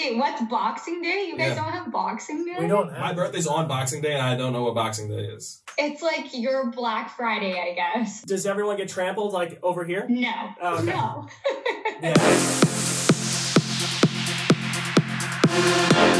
Wait, what's Boxing Day? You guys Yeah. don't have Boxing Day? We don't have My birthday's on Boxing Day, and I don't know what Boxing Day is. It's like your Black Friday, I guess. Does everyone get trampled like over here? No. Oh, okay. No. Yeah.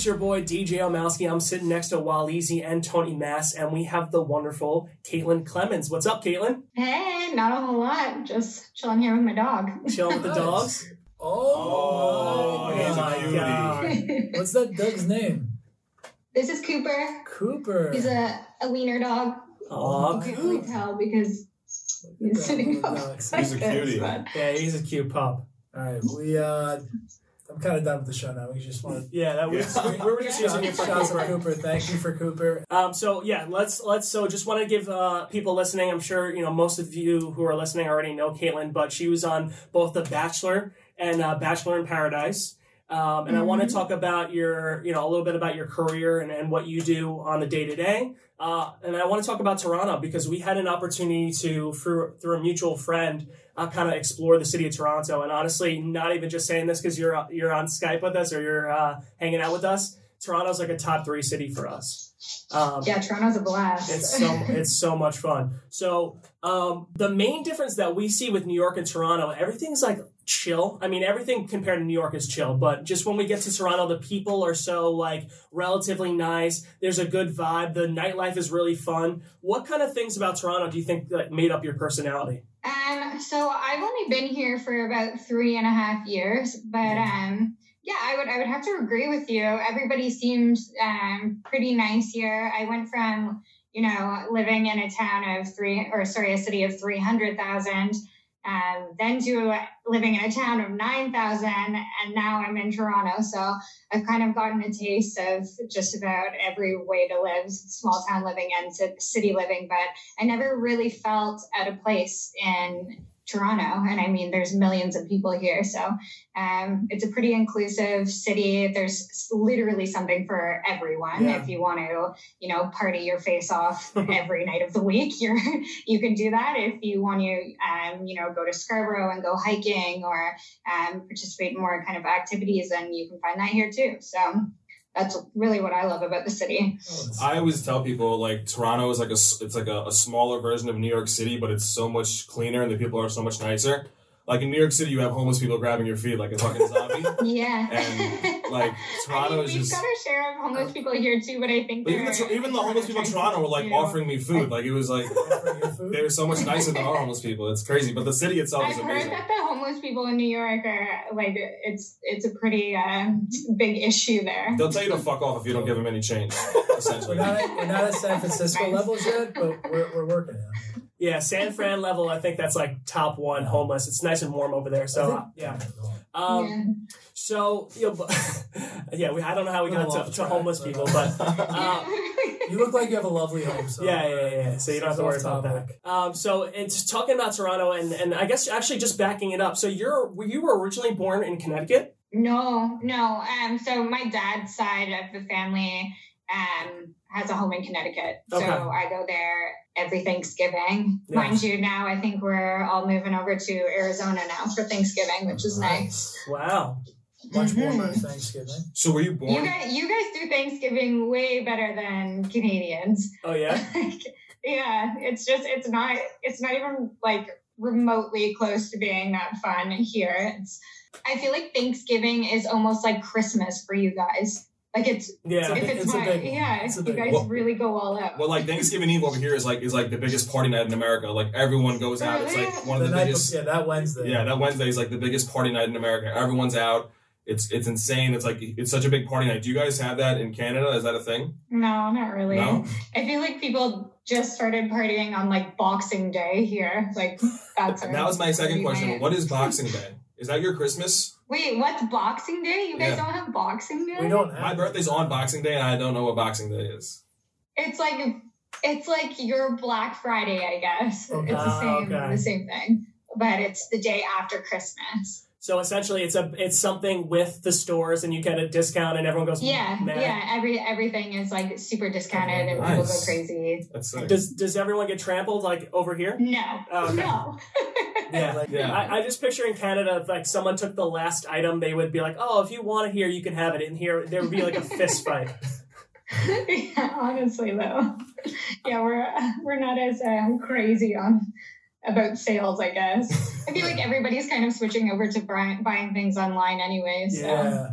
It's your boy DJ Omalski. I'm sitting next to Waleezy and Tony Mass, and we have the wonderful Caitlin Clemmens. What's up, Caitlin? hey, not a whole lot. Just chilling here with my dog. Chilling with the dogs. Oh, Oh, my. God. What's that dog's name? this is Cooper. Cooper. He's a, a wiener dog. Oh, You can't really tell because he's sitting up. He's a cutie. yeah, he's a cute pup. All right, we. uh I'm kind of done with the show now. We just want Yeah, that was. Yeah. We, we were just to using it for Cooper. for Cooper. Thank you for Cooper. Um, so yeah, let's let's so just want to give uh, people listening. I'm sure you know most of you who are listening already know Caitlin, but she was on both The Bachelor and uh, Bachelor in Paradise. Um, and I want to Mhm. talk about your, you know, a little bit about your career and, and what you do on the day to day. And I want to talk about Toronto because we had an opportunity to, through, through a mutual friend, uh, kind of explore the city of Toronto. And honestly, not even just saying this because you're you're on Skype with us or you're uh, hanging out with us. Toronto's like a top three city for us. Um, Yeah, Toronto's a blast. it's so it's so much fun. So um, the main difference that we see with New York and Toronto, everything's like chill. I mean, everything compared to New York is chill, but just when we get to Toronto, the people are so like relatively nice. There's a good vibe. The nightlife is really fun. What kind of things about Toronto do you think that made up your personality? Um, so I've only been here for about three and a half years, but um, yeah, I would I would have to agree with you. Everybody seems um pretty nice here. I went from you know living in a town of three or sorry a city of three hundred thousand. Um, then to living in a town of 9,000, and now I'm in Toronto. So I've kind of gotten a taste of just about every way to live small town living and city living. But I never really felt out of place in Toronto. And I mean, there's millions of people here. So um, it's a pretty inclusive city. There's literally something for everyone. Yeah. If you want to, you know, party your face off every night of the week, you're, you can do that. If you want to, um, you know, go to Scarborough and go hiking or um, participate in more kind of activities, then you can find that here too. So that's really what I love about the city. I always tell people like Toronto is like a it's like a, a smaller version of New York City, but it's so much cleaner and the people are so much nicer. Like in New York City, you have homeless people grabbing your feet like a fucking zombie. Yeah. And, like, Toronto I mean, is we've just- got our share of homeless people here too, but I think But even the, they're- even the homeless people in Toronto were like Yeah. offering me food. Like it was like offering you food? they were so much nicer than our homeless people. It's crazy. But the city itself is amazing. I've is heard that the homeless people in New York are like it's it's a pretty uh, big issue there. They'll tell you to fuck off if you don't give them any change. We're Essentially. not, at, we're not at San Francisco levels yet, but we're, we're working on it. Yeah, San Fran level, I think that's like top one homeless. It's nice and warm over there. So uh, yeah. Um, yeah. So you know, yeah, we, I don't know how we got to, to track, homeless but, people, but uh, You look like you have a lovely home. So yeah, yeah, yeah, yeah. So you don't have to worry about that. Um, so it's talking about Toronto, and and I guess actually just backing it up. So you're were you were originally born in Connecticut? no, no. Um, so my dad's side of the family um has a home in Connecticut, so I go there every Thanksgiving. Nice. Mind you, now I think we're all moving over to Arizona now for Thanksgiving, which is nice. Wow. Much Mhm. warmer Thanksgiving. So were you You born? guys, you guys do Thanksgiving way better than Canadians. Oh yeah. Like, yeah, it's just it's not it's not even like remotely close to being that fun here. It's I feel like Thanksgiving is almost like Christmas for you guys. Like it's Yeah. if big- it's, it's a my big yeah, It's a you guys one. really go all out. Well, like Thanksgiving Eve over here is like is like the biggest party night in America. Like everyone goes out. It's like one of the the night biggest. before, yeah, that Wednesday. Yeah, that Wednesday is like the biggest party night in America. Everyone's out. It's it's insane. It's like it's such a big party night. Do you guys have that in Canada? Is that a thing? no, not really. No. I feel like people just started partying on like Boxing Day here. Like that's That was my second question. night. What is Boxing Day? Is that your Christmas? Wait, what's Boxing Day? You guys Yeah. don't have Boxing Day? We don't have My birthday's on Boxing Day, and I don't know what Boxing Day is. It's like it's like your Black Friday, I guess. Okay. It's the same okay. the same thing, but it's the day after Christmas. So essentially, it's a it's something with the stores, and you get a discount, and everyone goes Yeah, mad. yeah. Every everything is like super discounted, and people go crazy. That's. Does does everyone get trampled like over here? No, Oh, okay. no. Yeah. Like, yeah. I, I just picture in Canada, if like someone took the last item, they would be like, "Oh, if you want it here, you can have it." And here, there would be like a fist fight. yeah, honestly though, yeah, we're we're not as uh, crazy on about sales. I guess I feel like everybody's kind of switching over to buying, buying things online anyway. So. yeah.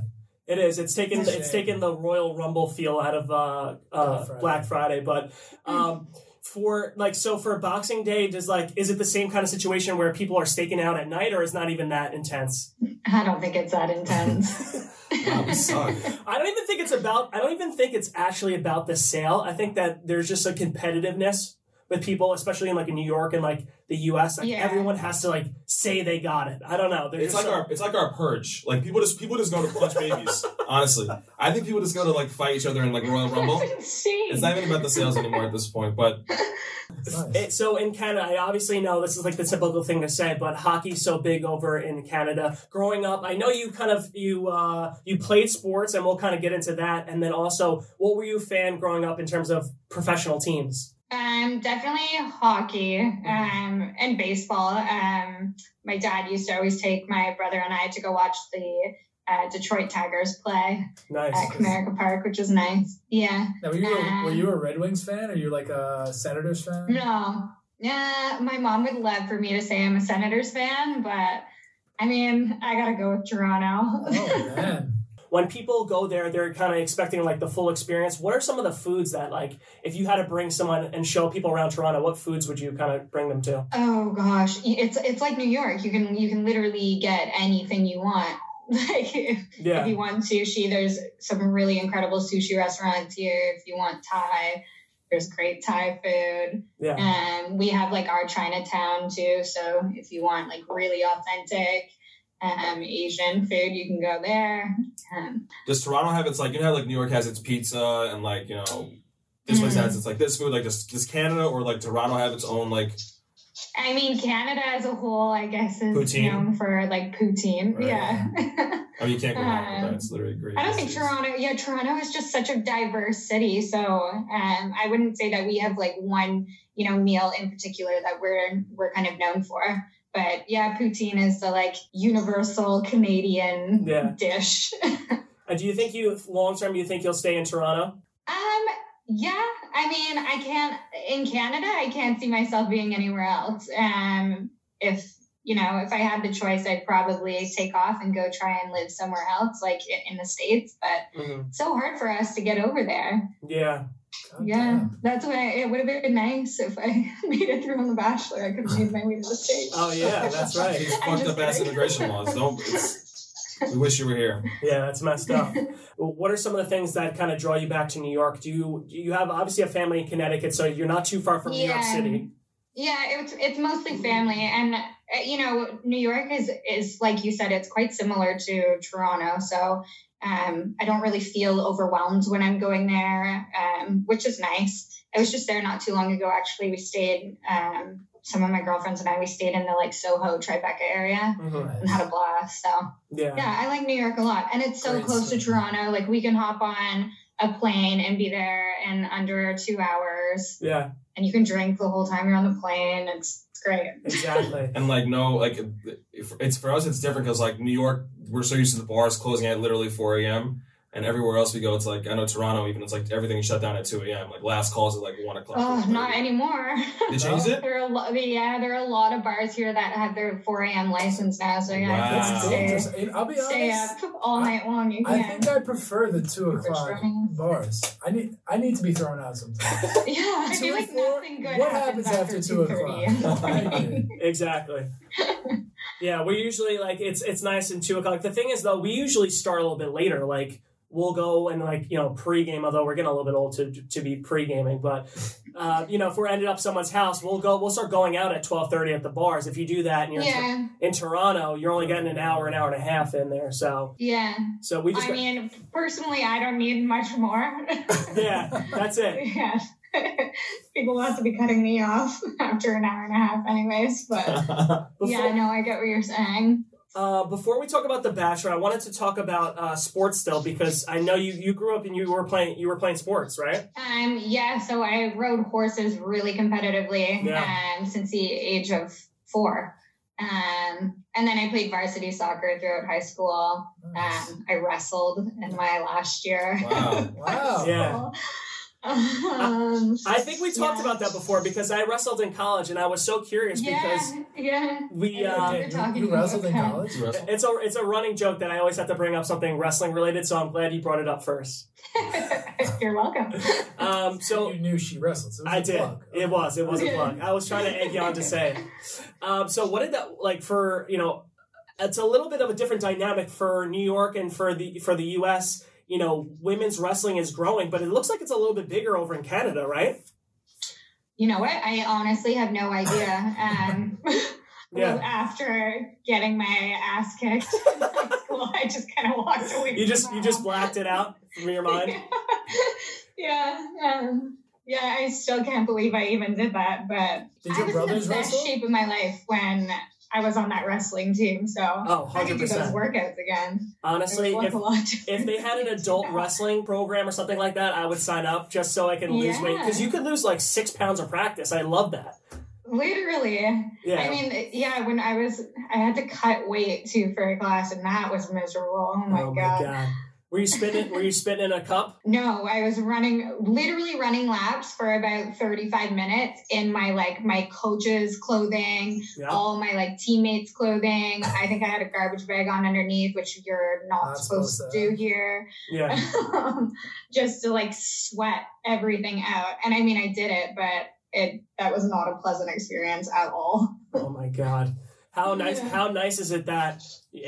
It is. It's taken. It's It's taken the Royal Rumble feel out of uh, uh, Black Friday. Black Friday. But um, for like, so for Boxing Day, does like, is it the same kind of situation where people are staking out at night, or is not even that intense? I don't think it's that intense. Wow, we suck. I don't even think it's about. I don't even think it's actually about the sale. I think that there's just a competitiveness with people, especially in like in New York and like the U.S. Like Yeah. everyone has to like say they got it. I don't know. There's It's like some- our it's like our purge. Like people just people just go to punch babies. honestly, I think people just go to like fight each other in like Royal Rumble. That's insane. It's not even about the sales anymore at this point. But nice. It, so in Canada, I obviously know this is like the typical thing to say, but hockey's so big over in Canada. Growing up, I know you kind of you uh, you played sports, and we'll kind of get into that. And then also, what were you a fan growing up in terms of professional teams? Um, definitely hockey Mm-hmm. um, and baseball. Um, my dad used to always take my brother and I to go watch the uh, Detroit Tigers play Nice. at Comerica Park, which was nice. Yeah. Now, were you a, were you a Red Wings fan? Or you like a Senators fan? No. Yeah, my mom would love for me to say I'm a Senators fan, but I mean, I gotta go with Toronto. Oh man. When people go there, they're kind of expecting like the full experience. What are some of the foods that like if you had to bring someone and show people around Toronto, what foods would you kind of bring them to? Oh gosh, it's it's like New York. You can you can literally get anything you want. Like if, Yeah. if you want sushi, there's some really incredible sushi restaurants here. If you want Thai, there's great Thai food. Yeah. Um, we have like our Chinatown too. So if you want like really authentic um, Asian food, you can go there. Um, does Toronto have its like you know like New York has its pizza and like you know this place Mhm. has its like this food like does, does Canada or like Toronto have its own like I mean, Canada as a whole, I guess, is Poutine? known for like poutine. Right. Yeah. I mean you can't go wrong with that. Um, It's literally great. I don't think Toronto. Yeah, Toronto is just such a diverse city. So um, I wouldn't say that we have like one, you know, meal in particular that we're we're kind of known for. But yeah, poutine is the like universal Canadian Yeah. dish. Uh, do you think you long term you think you'll stay in Toronto? um, yeah. I mean, I can't in Canada. I can't see myself being anywhere else. Um, if you know, if I had the choice, I'd probably take off and go try and live somewhere else, like in the states. But Mhm. it's so hard for us to get over there. Yeah. God Yeah, damn. that's why it would have been nice if I made it through on The Bachelor. I could have made my way to the States. Oh yeah, that's right. These I'm fucked just up ass kidding. immigration laws. Don't. We wish you were here. Yeah, that's messed up. Well, what are some of the things that kind of draw you back to New York? Do you do you have obviously a family in Connecticut, so you're not too far from New York City? Yeah, it's it's mostly family, and you know, New York is is like you said, it's quite similar to Toronto. So um, I don't really feel overwhelmed when I'm going there, um, which is nice. I was just there not too long ago. Actually, we stayed. Um, some of my girlfriends and I we stayed in the like Soho Tribeca area Mhm. and had a blast. So Yeah. yeah, I like New York a lot, and it's so Great close city. to Toronto. Like we can hop on a plane and be there in under two hours, Yeah. And you can drink the whole time you're on the plane. It's, it's great. Exactly. And like no, like if, it's for us, it's different because like New York, we're so used to the bars closing at literally four a.m. And everywhere else we go, it's like I know Toronto, even it's like everything shut down at two a.m. Like last calls at like one o'clock. Oh, not anymore. They changed it. there are a lot. Yeah, there are a lot of bars here that have their 4 a.m. license now. So yeah, Wow. you That's can Wow. stay, I'll be stay honest. up all night long. You I can. think I prefer the two o'clock bars. I need I need to be thrown out sometimes. yeah, I Two feel like four, nothing good what happens, happens after two 2:30 in the o'clock? I morning. agree. Exactly. Yeah, we usually like it's it's nice in two o'clock. The thing is though, we usually start a little bit later. Like we'll go and like you know pregame. Although we're getting a little bit old to to be pre-gaming, but uh, you know if we're ended up someone's house, we'll go. We'll start going out at twelve thirty at the bars. If you do that, and you're Yeah, in Toronto, you're only getting an hour, an hour and a half in there. So yeah. so we just I got- mean, personally, I don't need much more. yeah, that's it. yeah. People will have to be cutting me off after an hour and a half, anyways. But yeah, know I get what you're saying. Uh, before we talk about the Bachelor, I wanted to talk about uh, sports still because I know you, you grew up and you were playing you were playing sports, right? Um, yeah, so I rode horses really competitively Yeah. um, since the age of four. Um, and then I played varsity soccer throughout high school. Nice. Um, I wrestled in my last year. Wow. Wow. Yeah. Um, I think we talked yeah. about that before because I wrestled in college and I was so curious because Yeah, yeah. we I uh. You, you wrestled in college? You it's a it's a running joke that I always have to bring up something wrestling related. So I'm glad you brought it up first. You're welcome. Um, so you knew she wrestled. So it was I a did. plug. It was. It was a Yeah. plug. I was trying to egg you on to say. Um, so what did that like for you know? It's a little bit of a different dynamic for New York and for the for the U.S. You know, women's wrestling is growing, but it looks like it's a little bit bigger over in Canada, right? You know what? I honestly have no idea. Um, Yeah. after getting my ass kicked in high school, I just kind of walked away. You just you just blacked it out from your mind. yeah. Um, yeah, I still can't believe I even did that, but Did I was in the best wrestle? shape of my life when I was on that wrestling team. So Oh, I could do those workouts again. Honestly, if if they had an adult wrestling program or something like that, I would sign up just so I can lose weight because you could lose like six pounds of practice. I love that. Literally. Yeah. I mean, yeah, when I was, I had to cut weight too for a class, and that was miserable. Oh my, oh God. my god. Were you spitting? Were you spitting in a cup? No, I was running, literally running laps for about 35 minutes in my like my coach's clothing, Yeah. all my like teammates' clothing. I think I had a garbage bag on underneath, which you're not, Not supposed, supposed to do here, Yeah. just to like sweat everything out. And I mean, I did it, but it that was not a pleasant experience at all. Oh my god. How nice how nice is it that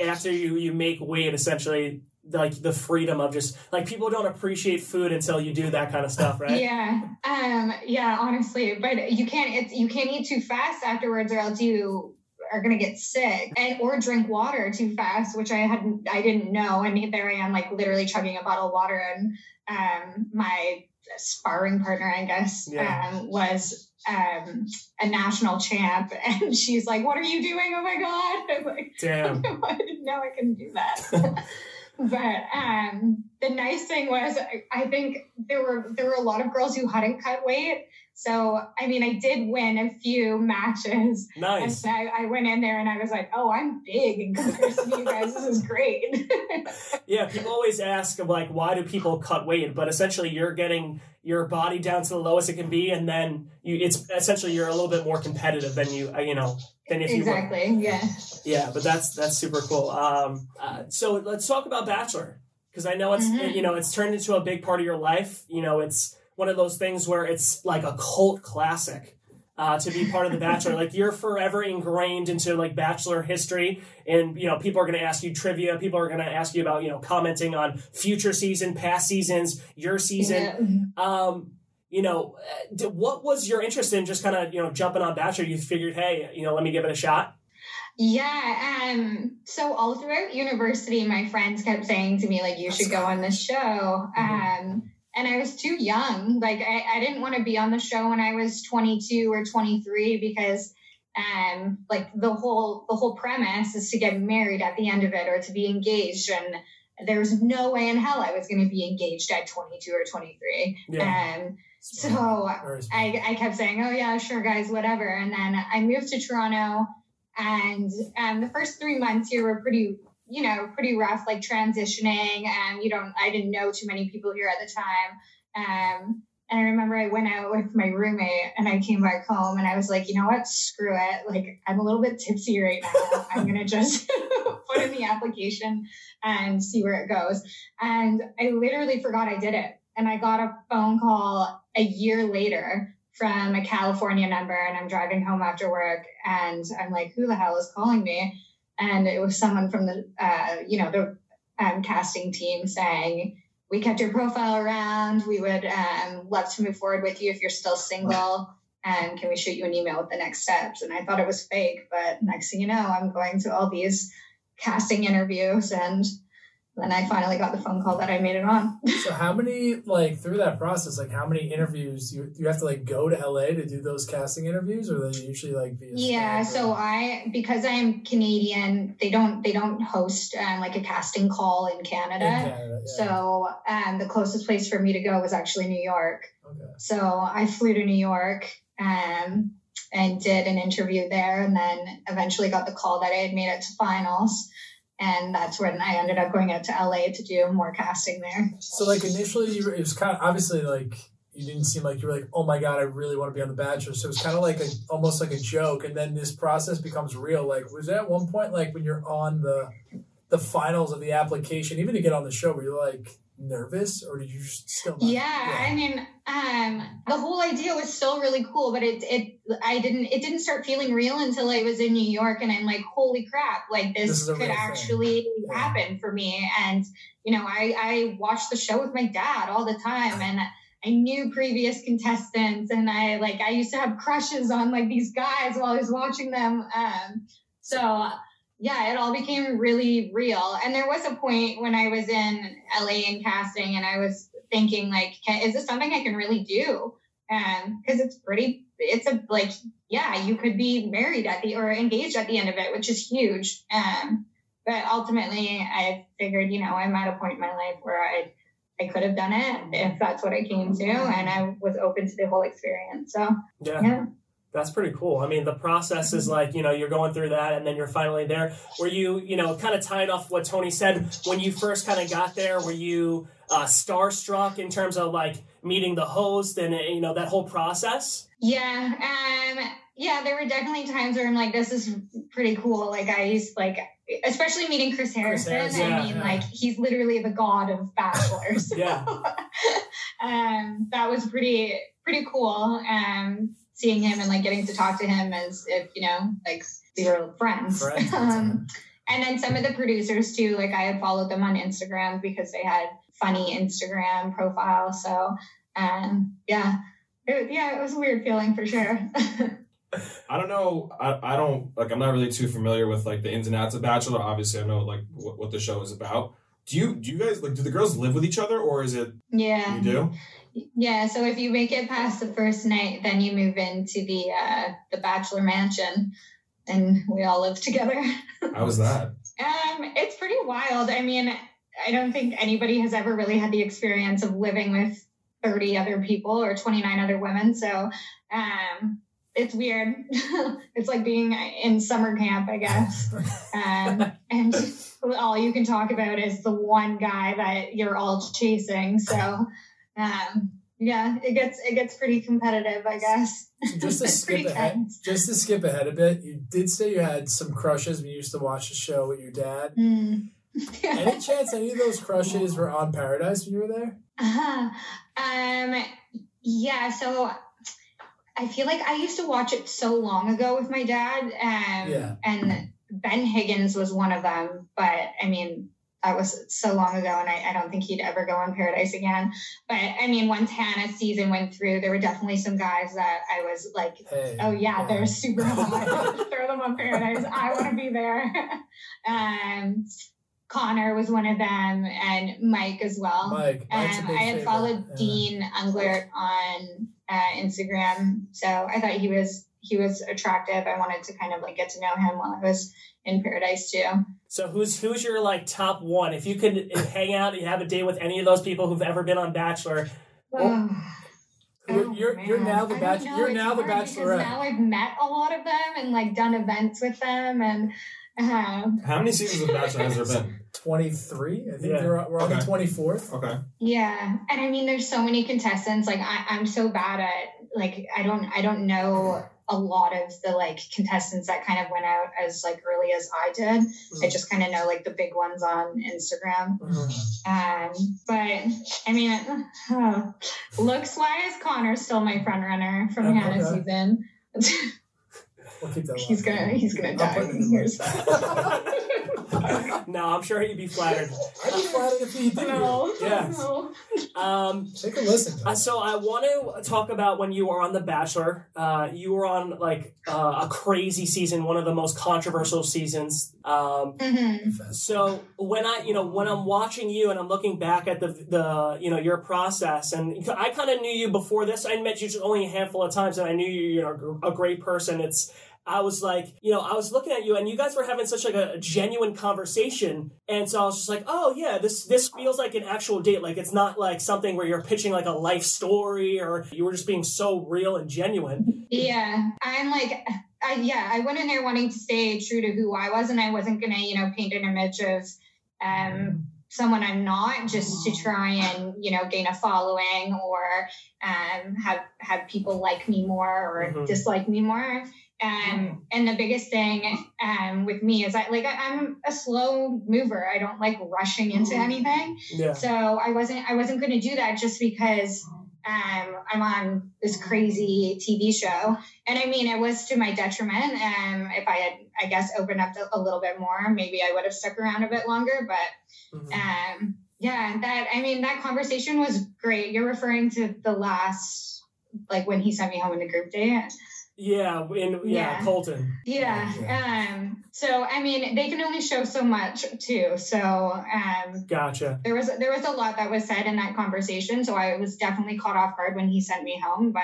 after you you make weight essentially like the freedom of just like people don't appreciate food until you do that kind of stuff, right? Yeah, um, yeah, honestly, but you can't it's, you can't eat too fast afterwards, or else you are gonna get sick, and or drink water too fast, which I hadn't I didn't know, and there I am like literally chugging a bottle of water, and um, my sparring partner, I guess, Yeah. um, was um a national champ and she's like what are you doing oh my god i'm like Damn. I didn't know I couldn't do that. but um, the nice thing was, I, think there were there were a lot of girls who hadn't cut weight. So I mean, I did win a few matches, Nice. and I, I went in there and I was like, "Oh, I'm big in comparison to you guys. This is great." Yeah, people always ask like why do people cut weight? But essentially you're getting your body down to the lowest it can be and then you it's essentially you're a little bit more competitive than you uh, you know than if you were exactly. Yeah. Yeah, but that's that's super cool. Um, uh, so let's talk about Bachelor because I know it's Mhm. you know it's turned into a big part of your life. You know, it's one of those things where it's like a cult classic. Uh, to be part of the Bachelor, like you're forever ingrained into like Bachelor history, and you know people are going to ask you trivia. People are going to ask you about you know commenting on future season, past seasons, your season. Yeah. Um, you know, what was your interest in just kind of you know jumping on Bachelor? You figured, hey, you know, let me give it a shot. Yeah. Um, so all throughout university, my friends kept saying to me, like, you should go on this show. Um, and I was too young. Like, I, I didn't want to be on the show when I was 22 or 23 because, um, like the whole the whole premise is to get married at the end of it or to be engaged, and there was no way in hell I was going to be engaged at 22 or 23. Yeah. Um, so I, I kept saying, oh, yeah, sure, guys, whatever. And then I moved to Toronto, and um, the first three months here were pretty, you know, pretty rough, like transitioning. And you don't, I didn't know too many people here at the time. Um, and I remember I went out with my roommate and I came back home and I was like, you know what? Screw it. Like, I'm a little bit tipsy right now. I'm going to just put in the application and see where it goes. And I literally forgot I did it. And I got a phone call a year later from a California number and I'm driving home after work and I'm like, who the hell is calling me? And it was someone from the, uh, you know, the um, casting team saying, we kept your profile around. We would um, love to move forward with you if you're still single. And can we shoot you an email with the next steps? And I thought it was fake, but next thing you know, I'm going to all these casting interviews and then I finally got the phone call that I made it on. so how many like through that process, like how many interviews do you, do you have to like go to LA to do those casting interviews or they usually like via Yeah, so I because I'm Canadian, they don't they don't host um, like a casting call in Canada. in Canada. Canada, yeah. So um, the closest place for me to go was actually New York. okay. So I flew to New York um, and did an interview there, and then eventually got the call that I had made it to finals. And that's when I ended up going out to LA to do more casting there. So like initially, you were, it was kind of obviously like you didn't seem like you were like, oh my god, I really want to be on The Bachelor. So it was kind of like a almost like a joke, and then this process becomes real. Like, was there at one point like when you're on the the finals of the application, even to get on the show, where you're like nervous, or did you just still? Not, Yeah, I mean, um, the whole idea was still really cool, but it it I didn't it didn't start feeling real until I was in New York, and I'm like, holy crap, like this, This could actually Yeah. happen for me. And you know, I I watched the show with my dad all the time, and I knew previous contestants, and I like I used to have crushes on like these guys while I was watching them. Um, so yeah, it all became really real. And there was a point when I was in LA in casting and I was thinking like, can, is this something I can really do? Um, cause it's pretty, it's a, like, yeah, you could be married at the, or engaged at the end of it, which is huge. Um, but ultimately I figured, you know, I'm at a point in my life where I, I could have done it if that's what I came to. And I was open to the whole experience. So Yeah. yeah. That's pretty cool. I mean, the process is like, you know, you're going through that and then you're finally there. Were you, you know, kind of tying off what Tony said, when you first kind of got there, were you uh, starstruck in terms of like meeting the host and, uh, you know, that whole process? Yeah, um, yeah, there were definitely times where I'm like, this is pretty cool. Like I used like, especially meeting Chris Harrison. Harrison, I yeah, mean, yeah. like he's literally the god of bachelors. Yeah. um, that was pretty pretty cool. Um, seeing him and like getting to talk to him as if you know, like we were friends. Friends, um, and then some of the producers too. Like I had followed them on Instagram because they had funny Instagram profiles. So, um, yeah. It, yeah, it was a weird feeling for sure. I don't know. I, I don't like. I'm not really too familiar with like the ins and outs of Bachelor. Obviously, I know like what, what the show is about. Do you do you guys like? Do the girls live with each other, or is it yeah. you do? Yeah, so if you make it past the first night, then you move into the uh, the bachelor mansion, and we all live together. How was that? Um, it's pretty wild. I mean, I don't think anybody has ever really had the experience of living with thirty other people or twenty nine other women. So, um, it's weird. it's like being in summer camp, I guess. Um, and all you can talk about is the one guy that you're all chasing. So, um, yeah, it gets it gets pretty competitive, I guess. So just to skip ahead, tense. just to skip ahead a bit, you did say you had some crushes when you used to watch the show with your dad. Hmm. Any chance any of those crushes were on Paradise when you were there? Uh-huh. Um, yeah, so I feel like I used to watch it so long ago with my dad. Um, Yeah. And Ben Higgins was one of them. But I mean, that was so long ago, and I, I don't think he'd ever go on Paradise again. But I mean, once Hannah's season went through, there were definitely some guys that I was like, Hey. Oh yeah, they're super hot. Throw them on Paradise. I want to be there. Um, Connor was one of them, and Mike as well. Mike. Um, I had favorite. followed Yeah. Dean Unglert on uh, Instagram, so I thought he was he was attractive. I wanted to kind of like get to know him while I was in Paradise too. So who's who's your like top one? If you could hang out and have a date with any of those people who've ever been on Bachelor, Well, You're, Oh, you're, you're now the bachelor. You're now the hard bachelorette. Now I've met a lot of them and like done events with them, and um, How many seasons of Bachelor has there been? 23. I think Yeah. we're on the 24th. Okay. Yeah, and I mean, there's so many contestants. Like, I, I'm so bad at like I don't I don't know a lot of the like contestants that kind of went out as like early as I did. I just kind of know like the big ones on Instagram. Um, but I mean, looks wise, Connor's still my front runner from Okay. Hannah season. We'll keep that he's one. gonna he's gonna die when in he hears that. no, I'm sure you'd be flattered. I'd be flattered if he did. No. Yes. No. Um, Take a listen. Uh, so I want to talk about when you were on The Bachelor. Uh, you were on like uh, a crazy season, one of the most controversial seasons. Um, Mhm. so when I, you know, when I'm watching you and I'm looking back at the the, you know, your process, and I kind of knew you before this. I met you just only a handful of times, and I knew you, you know, a great person. It's I was like, you know, I was looking at you, and you guys were having such like a, genuine conversation, and so I was just like, oh yeah, this this feels like an actual date. Like it's not like something where you're pitching like a life story, or you were just being so real and genuine. Yeah, I'm like, I, yeah, I went in there wanting to stay true to who I was, and I wasn't gonna, you know, paint an image of um, someone I'm not, just to try and, you know, gain a following or um, have have people like me more or Mhm. dislike me more. Um, and the biggest thing um, with me is I like I, I'm a slow mover. I don't like rushing into anything. Yeah. So I wasn't I wasn't going to do that just because um, I'm on this crazy TV show, and I mean it was to my detriment. Um, if I had I guess opened up a, little bit more, maybe I would have stuck around a bit longer. But Mhm. um, yeah, that I mean that conversation was great. You're referring to the last like when he sent me home in the group date. Yeah, in yeah, Yeah. Colton. Yeah. Um, so I mean they can only show so much too. So um, Gotcha. there was there was a lot that was said in that conversation so i was definitely caught off guard when he sent me home but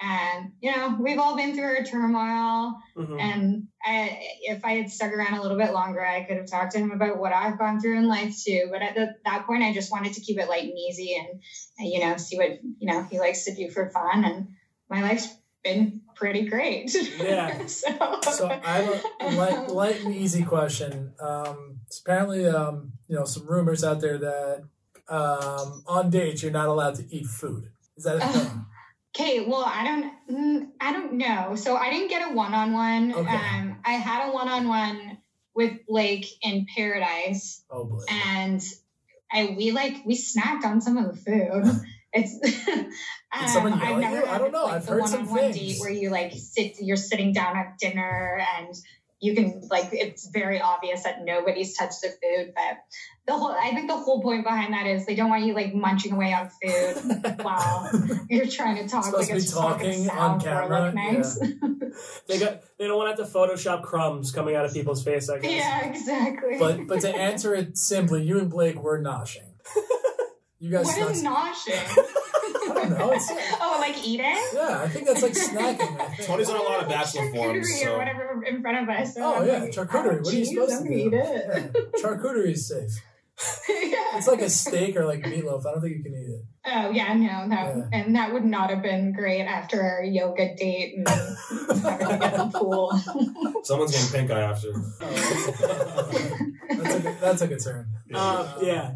and you know we've all been through our turmoil Mhm. and I, if i had stuck around a little bit longer i could have talked to him about what i've gone through in life too but at the, that point i just wanted to keep it light and easy and, and you know see what you know he likes to do for fun and my life's been pretty great Yeah. so, So I have a light, light and easy question. Um, it's apparently, um, you know, some rumors out there that um, on dates you're not allowed to eat food. Is that a thing? Okay, well, I don't, mm, I don't know. So I didn't get a one-on-one. Okay. Um, I had a one-on-one with Blake in Paradise, Oh boy. and I we like we snacked on some of the food. It's. um, someone I've never you? I don't know. Like, I've the heard some things. date where you like sit, you're sitting down at dinner and. You can like it's very obvious that nobody's touched the food, but the whole I think the whole point behind that is they don't want you like munching away on food while you're trying to talk Supposed like to it's be talking on camera, nice. They got they don't want to have to Photoshop crumbs coming out of people's face. I guess. Yeah, exactly. But but to answer it simply, you and Blake were noshing. You guys. what is noshing? I don't know. It's, oh, like eating? yeah, I think that's like snacking. I. Tony's on a lot of bachelor forums, Charcuterie so or whatever in front of us. So Oh I'm yeah, like, charcuterie. What are you supposed I'm to gonna do? eat it. Yeah. Charcuterie is safe. Yeah. It's like a steak or like meatloaf. I don't think you can eat it. Oh yeah, no, no, Yeah. and that would not have been great after our yoga date and everything at the pool. someone's getting pink eye after. That's a good, that's a good turn. Uh, yeah.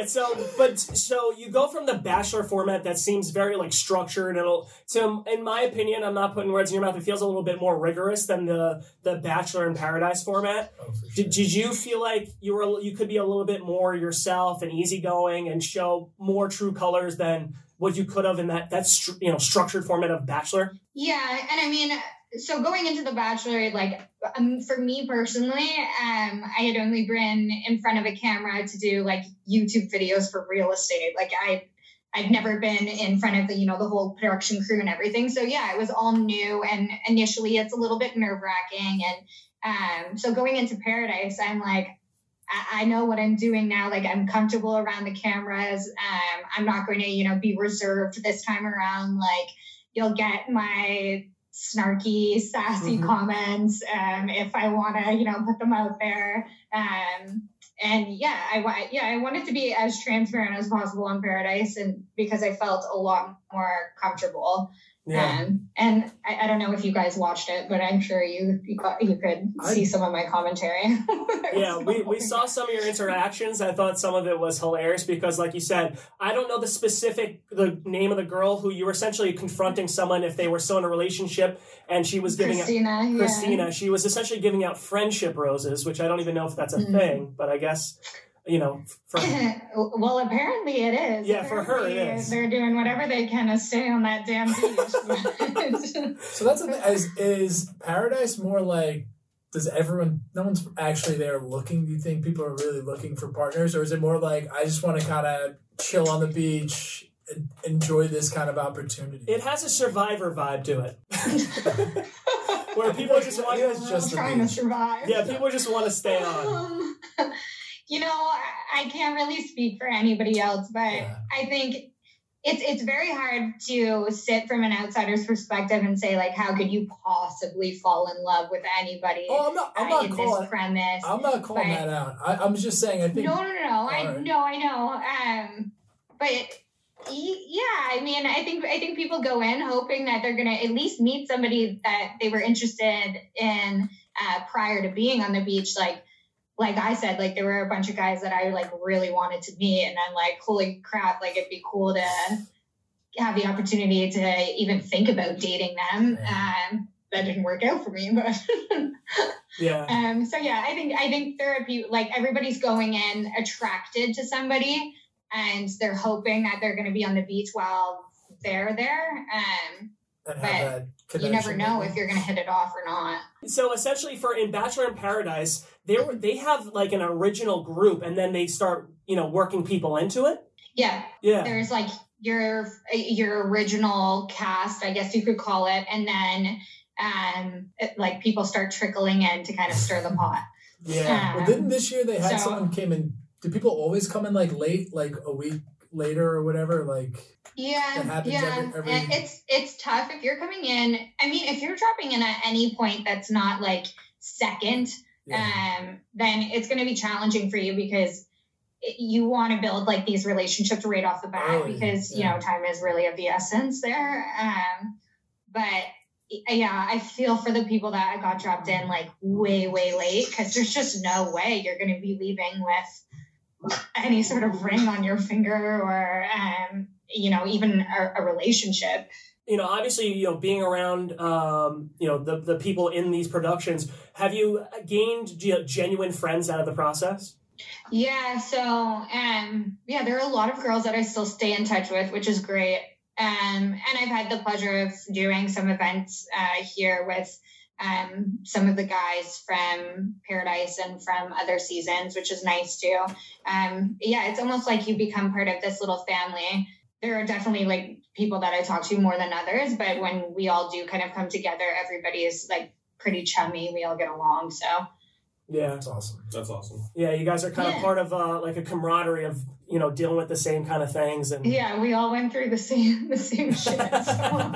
All right, so but so you go from the bachelor format that seems very like structured and it'll to in my opinion, I'm not putting words in your mouth. It feels a little bit more rigorous than the the Bachelor in Paradise format. Oh, for sure. Did, did you feel like you were you could be a little bit more yourself and easygoing and show more true colors than what you could have in that that you know structured format of Bachelor? Yeah, and I mean, so going into the Bachelor, like um, for me personally, um, I had only been in front of a camera to do like YouTube videos for real estate. Like I, I'd never been in front of the you know the whole production crew and everything. So yeah, it was all new, and initially it's a little bit nerve wracking. And um, so going into Paradise, I'm like. I- I know what I'm doing now. Like I'm comfortable around the cameras. Um, I'm not going to, you know, be reserved this time around. Like you'll get my snarky, sassy Mhm. comments um, if I want to, you know, put them out there. Um, and yeah, I yeah I wanted to be as transparent as possible on Paradise, and because I felt a lot more comfortable. Um, and I, I don't know if you guys watched it, but I'm sure you you, you could see some of my commentary. yeah, we, we saw some of your interactions. I thought some of it was hilarious because, like you said, I don't know the specific the name of the girl who you were essentially confronting someone if they were still in a relationship, and she was giving out Christina. yeah. Christina. She was essentially giving out friendship roses, which I don't even know if that's a Mhm. thing, but I guess you know. For, well, apparently it is. Yeah, for her it is. They're doing whatever they can to stay on that damn beach. So that's a, is is Paradise more like does everyone? No one's actually there looking. Do you think people are really looking for partners, or is it more like I just want to kind of chill on the beach? Enjoy this kind of opportunity. It has a survivor vibe to it. Where people just want It's just trying to survive. Yeah, people just want to stay on. You know, I- I can't really speak for anybody else, but Yeah. I think it's it's very hard to sit from an outsider's perspective and say like, how could you possibly fall in love with anybody Oh, I'm not. I'm not in calling. premise? I'm not calling but- that out. I, I'm just saying. I think. No, no, no, no. I Alright. no, I know. Um, but y- yeah, I mean, I think I think people go in hoping that they're gonna at least meet somebody that they were interested in uh, prior to being on the beach. Like, like I said, like there were a bunch of guys that I like really wanted to meet, and I'm like, holy crap! Like it'd be cool to have the opportunity to even think about dating them. Um, that didn't work out for me, but. Yeah. Um, so yeah, I think I think therapy, like everybody's going in attracted to somebody, and they're hoping that they're going to be on the beach while they're there. Um, but you never know if you're going to hit it off or not. So essentially, for in Bachelor in Paradise, they were they have like an original group, and then they start you know working people into it. Yeah, Yeah. there's like your your original cast, I guess you could call it, and then um, it, like people start trickling in to kind of stir the pot. Yeah. Well, didn't this year they had So- someone came in? Do people always come in like late, like a week later or whatever? Like, Yeah, yeah. every- every- And it's it's tough if you're coming in. I mean, if you're dropping in at any point that's not like second, yeah, um, then it's going to be challenging for you because you want to build like these relationships right off the bat Early, because you know time is really of the essence there. Um, but yeah, I feel for the people that got dropped in like way way late because there's just no way you're going to be leaving with any sort of ring on your finger or um, you know even a, a relationship. You know, obviously, you know, being around, um, you know, the, the people in these productions, have you gained you know, genuine friends out of the process? Yeah, so um yeah, there are a lot of girls that I still stay in touch with, which is great. Um and I've had the pleasure of doing some events uh here with um some of the guys from Paradise and from other seasons, which is nice too. Um yeah, it's almost like you become part of this little family. There are definitely like people that I talk to more than others, but when we all do kind of come together, everybody is like pretty chummy. We all get along. So Yeah. that's awesome. That's awesome. Yeah, you guys are kind of part of uh, like a camaraderie of, you know, dealing with the same kind of things. And Yeah, we all went through the same the same shit. So.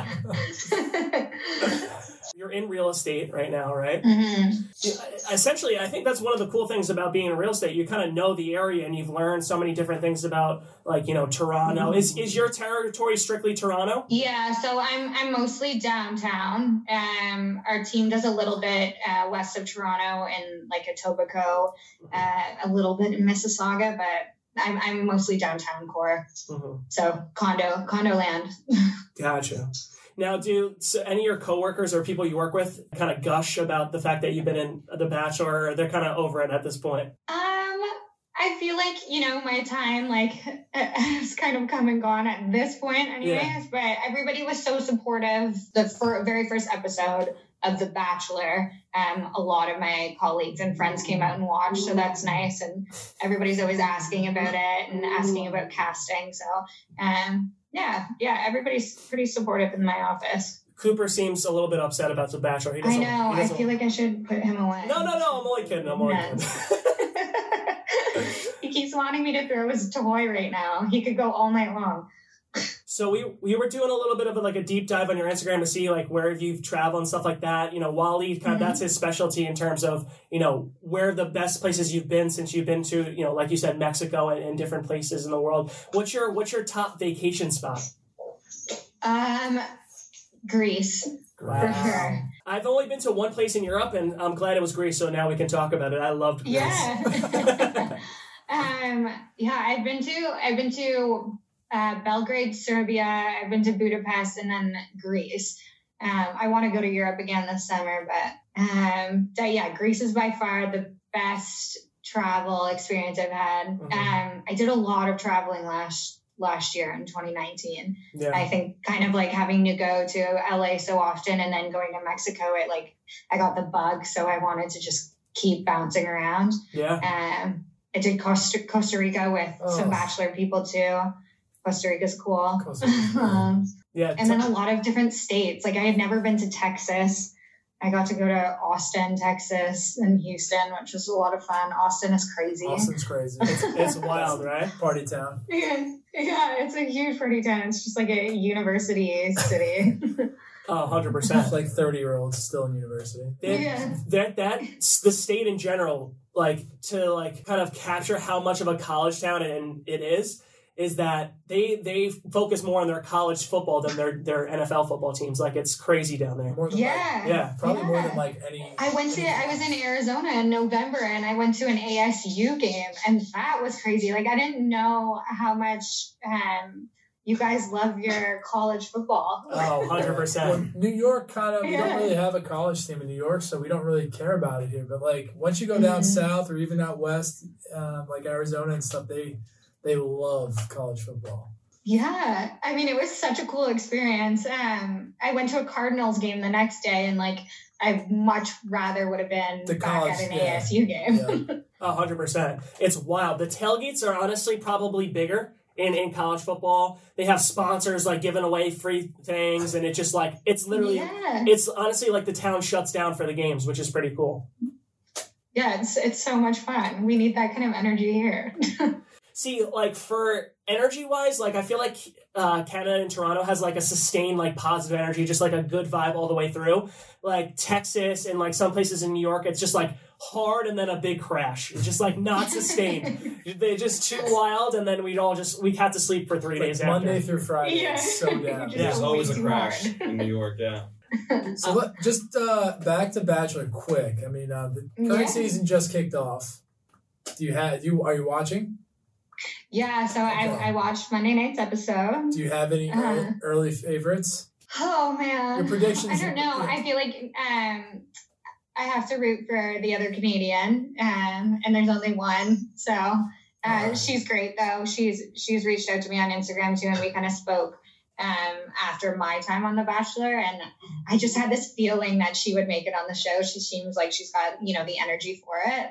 in real estate right now, right? Mhm. Essentially, I think that's one of the cool things about being in real estate. You kind of know the area and you've learned so many different things about, like, you know, Toronto. Is, is your territory strictly Toronto? Yeah, so I'm I'm mostly downtown. Um, our team does a little bit uh, west of Toronto and like Etobicoke, uh, a little bit in Mississauga, but I'm I'm mostly downtown core. Mhm. So condo condo land. Gotcha. Now, do so any of your coworkers or people you work with kind of gush about the fact that you've been in The Bachelor, or they're kind of over it at this point? Um, I feel like you know my time like has kind of come and gone at this point, anyways. Yeah. But everybody was so supportive. The fir- very first episode of The Bachelor, um, a lot of my colleagues and friends came out and watched, so that's nice. And everybody's always asking about it and asking about casting. So, um, yeah, yeah, everybody's pretty supportive in my office. Cooper seems a little bit upset about The Bachelor. He I doesn't, know. he I feel like I should put him away. No, no, no. I'm only kidding. I'm only No. kidding. he keeps wanting me to throw his toy right now. He could go all night long. So we we were doing a little bit of a, like a deep dive on your Instagram to see like where you've traveled and stuff like that. You know, Wally kind of Mhm. that's his specialty in terms of you know where the best places you've been since you've been to you know like you said Mexico and, and different places in the world. What's your what's your top vacation spot? Um, Greece for sure. I've only been to one place in Europe, and I'm glad it was Greece. So now we can talk about it. I loved Greece. Yeah. um, yeah, I've been to I've been to uh, Belgrade, Serbia. I've been to Budapest, and then Greece. Um, I want to go to Europe again this summer, but um, yeah, Greece is by far the best travel experience I've had. Mhm. Um, I did a lot of traveling last last year in 2019. Yeah. I think kind of like having to go to LA so often and then going to Mexico, it like I got the bug, so I wanted to just keep bouncing around. Yeah. Um, I did Costa, Costa Rica with Oh. some bachelor people too. Costa Rica's cool. Costa Rica. um, Yeah. and then a lot of different states. Like I had never been to Texas. I got to go to Austin, Texas, and Houston, which was a lot of fun. Austin is crazy. Austin's crazy. it's wild, right? Party town. Yeah, yeah, it's a huge party town. It's just like a university city. Oh, 100%. Like 30 year olds still in university. That- Yeah. that that the state in general like to like kind of capture how much of a college town and it is is that they they focus more on their college football than their their NFL football teams like it's crazy down there More than yeah. like, yeah probably more than like any. I went to I was in Arizona in November and I went to an ASU game and that was crazy. Like I didn't know how much um you guys love your college football. oh 100% Well, New York kind of, we Yeah. don't really have a college team in New York, so we don't really care about it here. But like once you go down Mhm. south or even out west, um, like Arizona and stuff, they they love college football. Yeah, I mean, it was such a cool experience. Um, I went to a Cardinals game the next day, and like, I much rather would have been The back college, at an yeah. ASU game. Yeah. Hundred percent. It's wild. The tailgates are honestly probably bigger in, in college football. They have sponsors like giving away free things, and it just like it's literally yeah, it's honestly like the town shuts down for the games, which is pretty cool. yeah, it's it's so much fun. We need that kind of energy here. See, like for energy wise, like I feel like uh, Canada and Toronto has like a sustained like positive energy, just like a good vibe all the way through. Like Texas and like some places in New York, it's just like hard and then a big crash. It's just like not sustained. They're just too wild, and then we'd all just we had to sleep for three Like days Monday after. through Friday, Yeah. it's so down. Yeah. There's way always a crash in New York. Yeah. So let, just uh, back to Bachelor, quick. I mean, uh, the current Yeah. season just kicked off. Do you have you are you watching? Yeah, so I, Okay. I watched Monday night's episode. Do you have any Uh-huh. early, early favorites? Oh man, Your predictions- I don't know. I feel like um, I have to root for the other Canadian, um, and there's only one. So uh, she's great though. She's she's reached out to me on Instagram too, and we kind of spoke um, after my time on The Bachelor, and I just had this feeling that she would make it on the show. She seems like she's got you know the energy for it.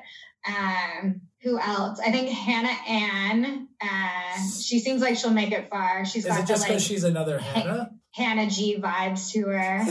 Um, who else? I think Hannah Ann. Uh, she seems like she'll make it far. She's Is got it just like because she's another Hannah? Hannah G vibes to her.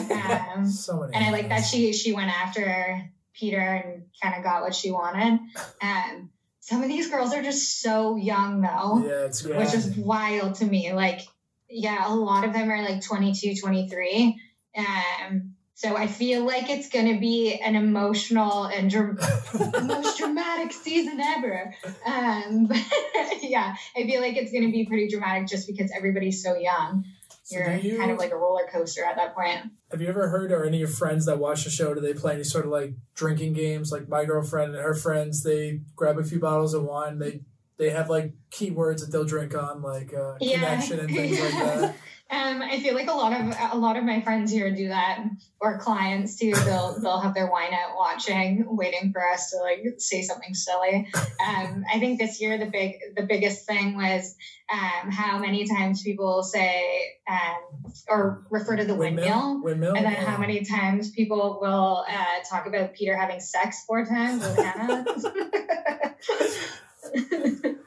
Um, So many. and I like that she she went after Peter and kind of got what she wanted. Um, some of these girls are just so young though, Yeah, it's Yeah. which is wild to me. Like, yeah, a lot of them are like 22, 23. Um, so I feel like it's gonna be an emotional and the most dramatic season ever. Um, but yeah, I feel like it's gonna be pretty dramatic just because everybody's so young. So You're you, kind of like a roller coaster at that point. have you ever heard or any of your friends that watch the show? Do they play any sort of like drinking games? Like my girlfriend and her friends, they grab a few bottles of wine. They they have like keywords that they'll drink on, like uh, connection and things like that. Um, I feel like a lot of a lot of my friends here do that, or clients too. They'll they'll have their wine out watching, waiting for us to like say something silly. Um, I think this year the big the biggest thing was um, how many times people say um, or refer to the windmill. Windmill. And then Yeah. how many times people will uh, talk about Peter having sex four times with Hannah?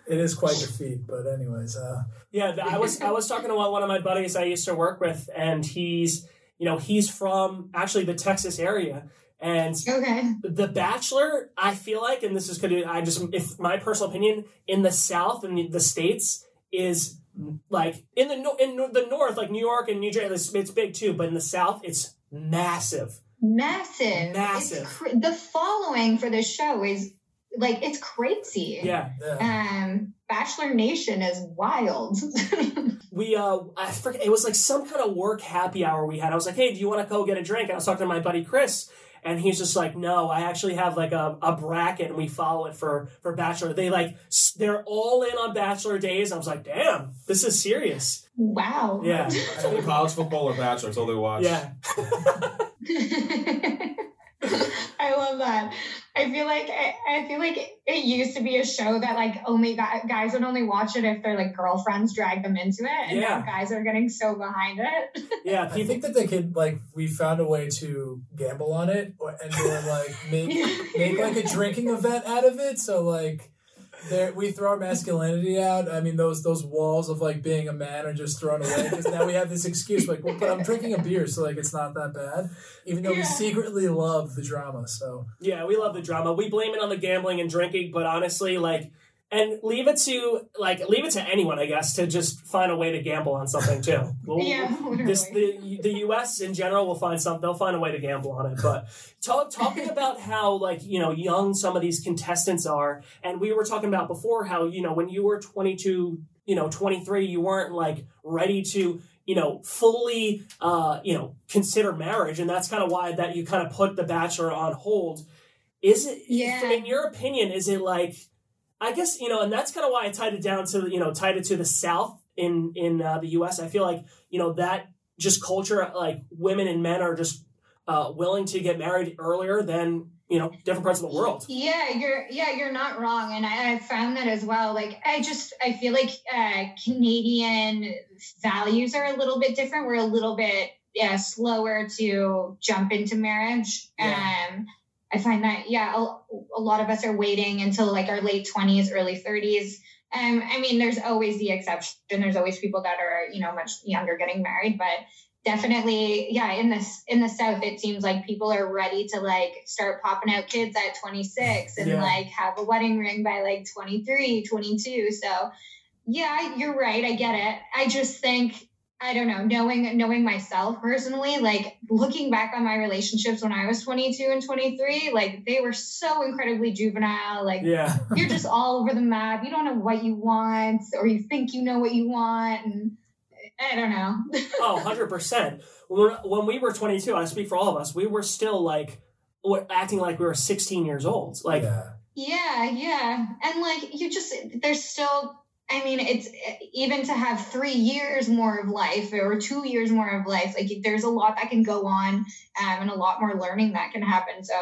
It is quite a feat, but anyways, uh, Yeah, I was I was talking to one one of my buddies I used to work with, and he's you know he's from actually the Texas area, and okay. The Bachelor, I feel like, and this is could I just if my personal opinion in the South and the states is like in the in the North, like New York and New Jersey, it's, it's big too, but in the South, it's massive. Massive. Massive. Cr- the following for the show is like it's crazy. Yeah, yeah. Um, Bachelor Nation is wild. we uh, I forget it was like some kind of work happy hour we had. I was like, hey, do you want to go get a drink? And I was talking to my buddy Chris. And he's just like, no, I actually have like a, a bracket and we follow it for, for Bachelor. They like, they're all in on Bachelor days. I was like, damn, this is serious. wow. Yeah. Either college football or Bachelor. That's all they watch. Yeah. I love that. I feel like I, I feel like it used to be a show that like only guy, guys would only watch it if their like girlfriends drag them into it, and Yeah. now guys are getting so behind it. Yeah, do you think that they could like we found a way to gamble on it or, and or like make make like a drinking event out of it. So like there we throw our masculinity out. I mean those those walls of like being a man are just thrown away because now we have this excuse like well but I'm drinking a beer so like it's not that bad even though we secretly love the drama. So Yeah, we love the drama. We blame it on the gambling and drinking, but honestly, like, and leave it to like leave it to anyone, I guess, to just find a way to gamble on something too. We'll- yeah, literally. This the the U.S. in general will find some. They'll find a way to gamble on it. But talk, talking about how like you know young some of these contestants are, and we were talking about before how you know when you were 22, you know 23, you weren't like ready to you know fully uh, you know consider marriage, and that's kind of why that you kind of put the Bachelor on hold. Is it? Yeah. In your opinion, is it like? I guess you know, and that's kind of why I tied it down to you know tied it to the South in in uh, the U.S. I feel like you know that just culture, like women and men are just uh, willing to get married earlier than you know different parts of the world. Yeah, you're yeah, you're not wrong, and I, I found that as well. Like, I just I feel like uh, Canadian values are a little bit different. We're a little bit yeah slower to jump into marriage. Yeah. Um, I find that yeah, a, a lot of us are waiting until like our late twenties, early thirties. Um, I mean, there's always the exception. There's always people that are you know much younger getting married, but definitely yeah in this in the south it seems like people are ready to like start popping out kids at 26 and Yeah. like have a wedding ring by like 23 22 so yeah you're right i get it i just think i don't know knowing knowing myself personally like looking back on my relationships when i was 22 and 23 like they were so incredibly juvenile like Yeah, you're just all over the map you don't know what you want or you think you know what you want and i don't know oh, 100 percent. When when we were 22, I speak for all of us. We were still like acting like we were 16 years old. Like yeah. Yeah, yeah. And like you just there's still I mean it's even to have 3 years more of life or 2 years more of life like there's a lot that can go on um, and a lot more learning that can happen. So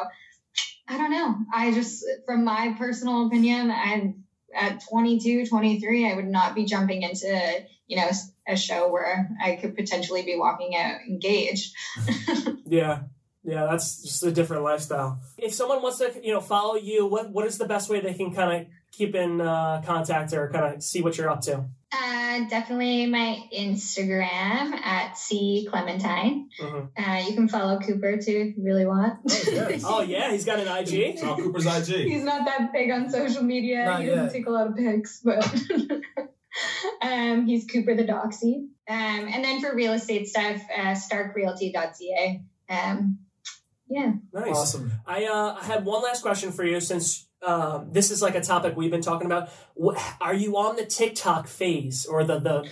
I don't know. I just from my personal opinion I at 22, 23 I would not be jumping into, you know, a show where I could potentially be walking out engaged. Yeah. Yeah, that's just a different lifestyle. If someone wants to, you know, follow you, what what is the best way they can kind of keep in uh, contact or kind of see what you're up to? Uh, definitely my Instagram at C Clementine. Mhm. Uh, you can follow Cooper too if you really want. Oh, yes. Oh yeah, he's got an IG. Tom Cooper's IG. He's not that big on social media. Not he doesn't yet. take a lot of pics, but um, he's Cooper the Doxy. Um, and then for real estate stuff, uh, starkrealty.ca. Um, yeah. Nice. Awesome. I uh, I had one last question for you since um, this is like a topic we've been talking about. What, are you on the TikTok phase or the the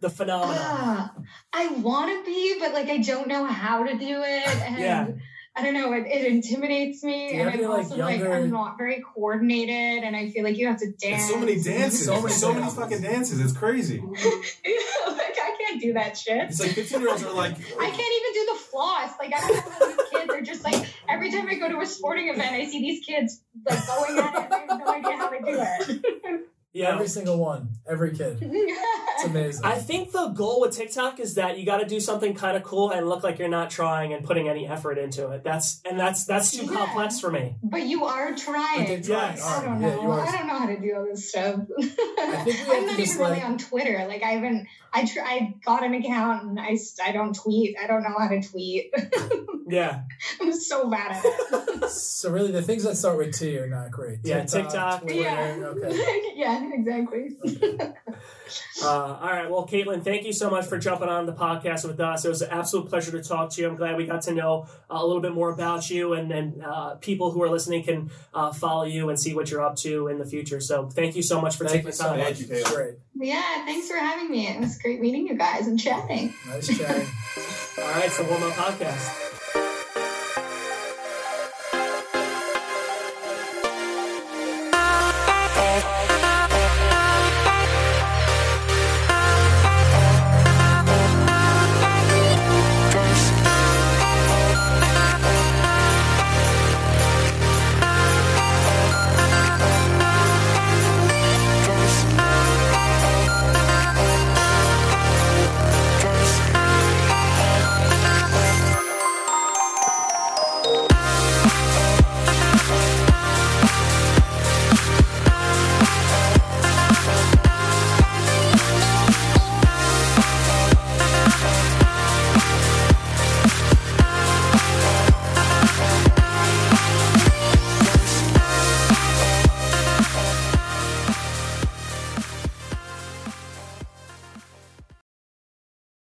the phenomenon? Ah, I want to be, but like I don't know how to do it. And Yeah. I don't know. It, it intimidates me, and I'm any, like, also younger- like I'm not very coordinated, and I feel like you have to dance. It's so many dances. So So many many, so many fucking dances. It's crazy. like I can't do that shit. It's like 15 year olds are like, I can't even do the floss. Like I don't know how these kids are just like every time I go to a sporting event, I see these kids like going at it. I have no idea how they do it. Yeah. Every single one. Every kid. It's amazing. I think the goal with TikTok is that you got to do something kind of cool and look like you're not trying and putting any effort into it. That's and that's that's too Yeah. complex for me. but you are trying. they're trying Yes. I don't know. you are. I don't know how to do all this stuff. think we I'm not just, even really on Twitter. Like I haven't. I tr- I got an account and I I don't tweet. I don't know how to tweet. Yeah. I'm so bad at it. So really, the things that start with T are not great. Yeah, TikTok. Twitter, yeah. Okay. yeah. Exactly. Uh, all right. Well, Caitlin, thank you so much for jumping on the podcast with us. It was an absolute pleasure to talk to you. I'm glad we got to know uh, a little bit more about you, and and uh, people who are listening can uh, follow you and see what you're up to in the future. So, thank you so much for Thank taking you the so time. much. Thank you, Caleb. Great. Yeah. Thanks for having me. It was great meeting you guys and chatting. Nice chatting. All right, the Warm Up Podcast.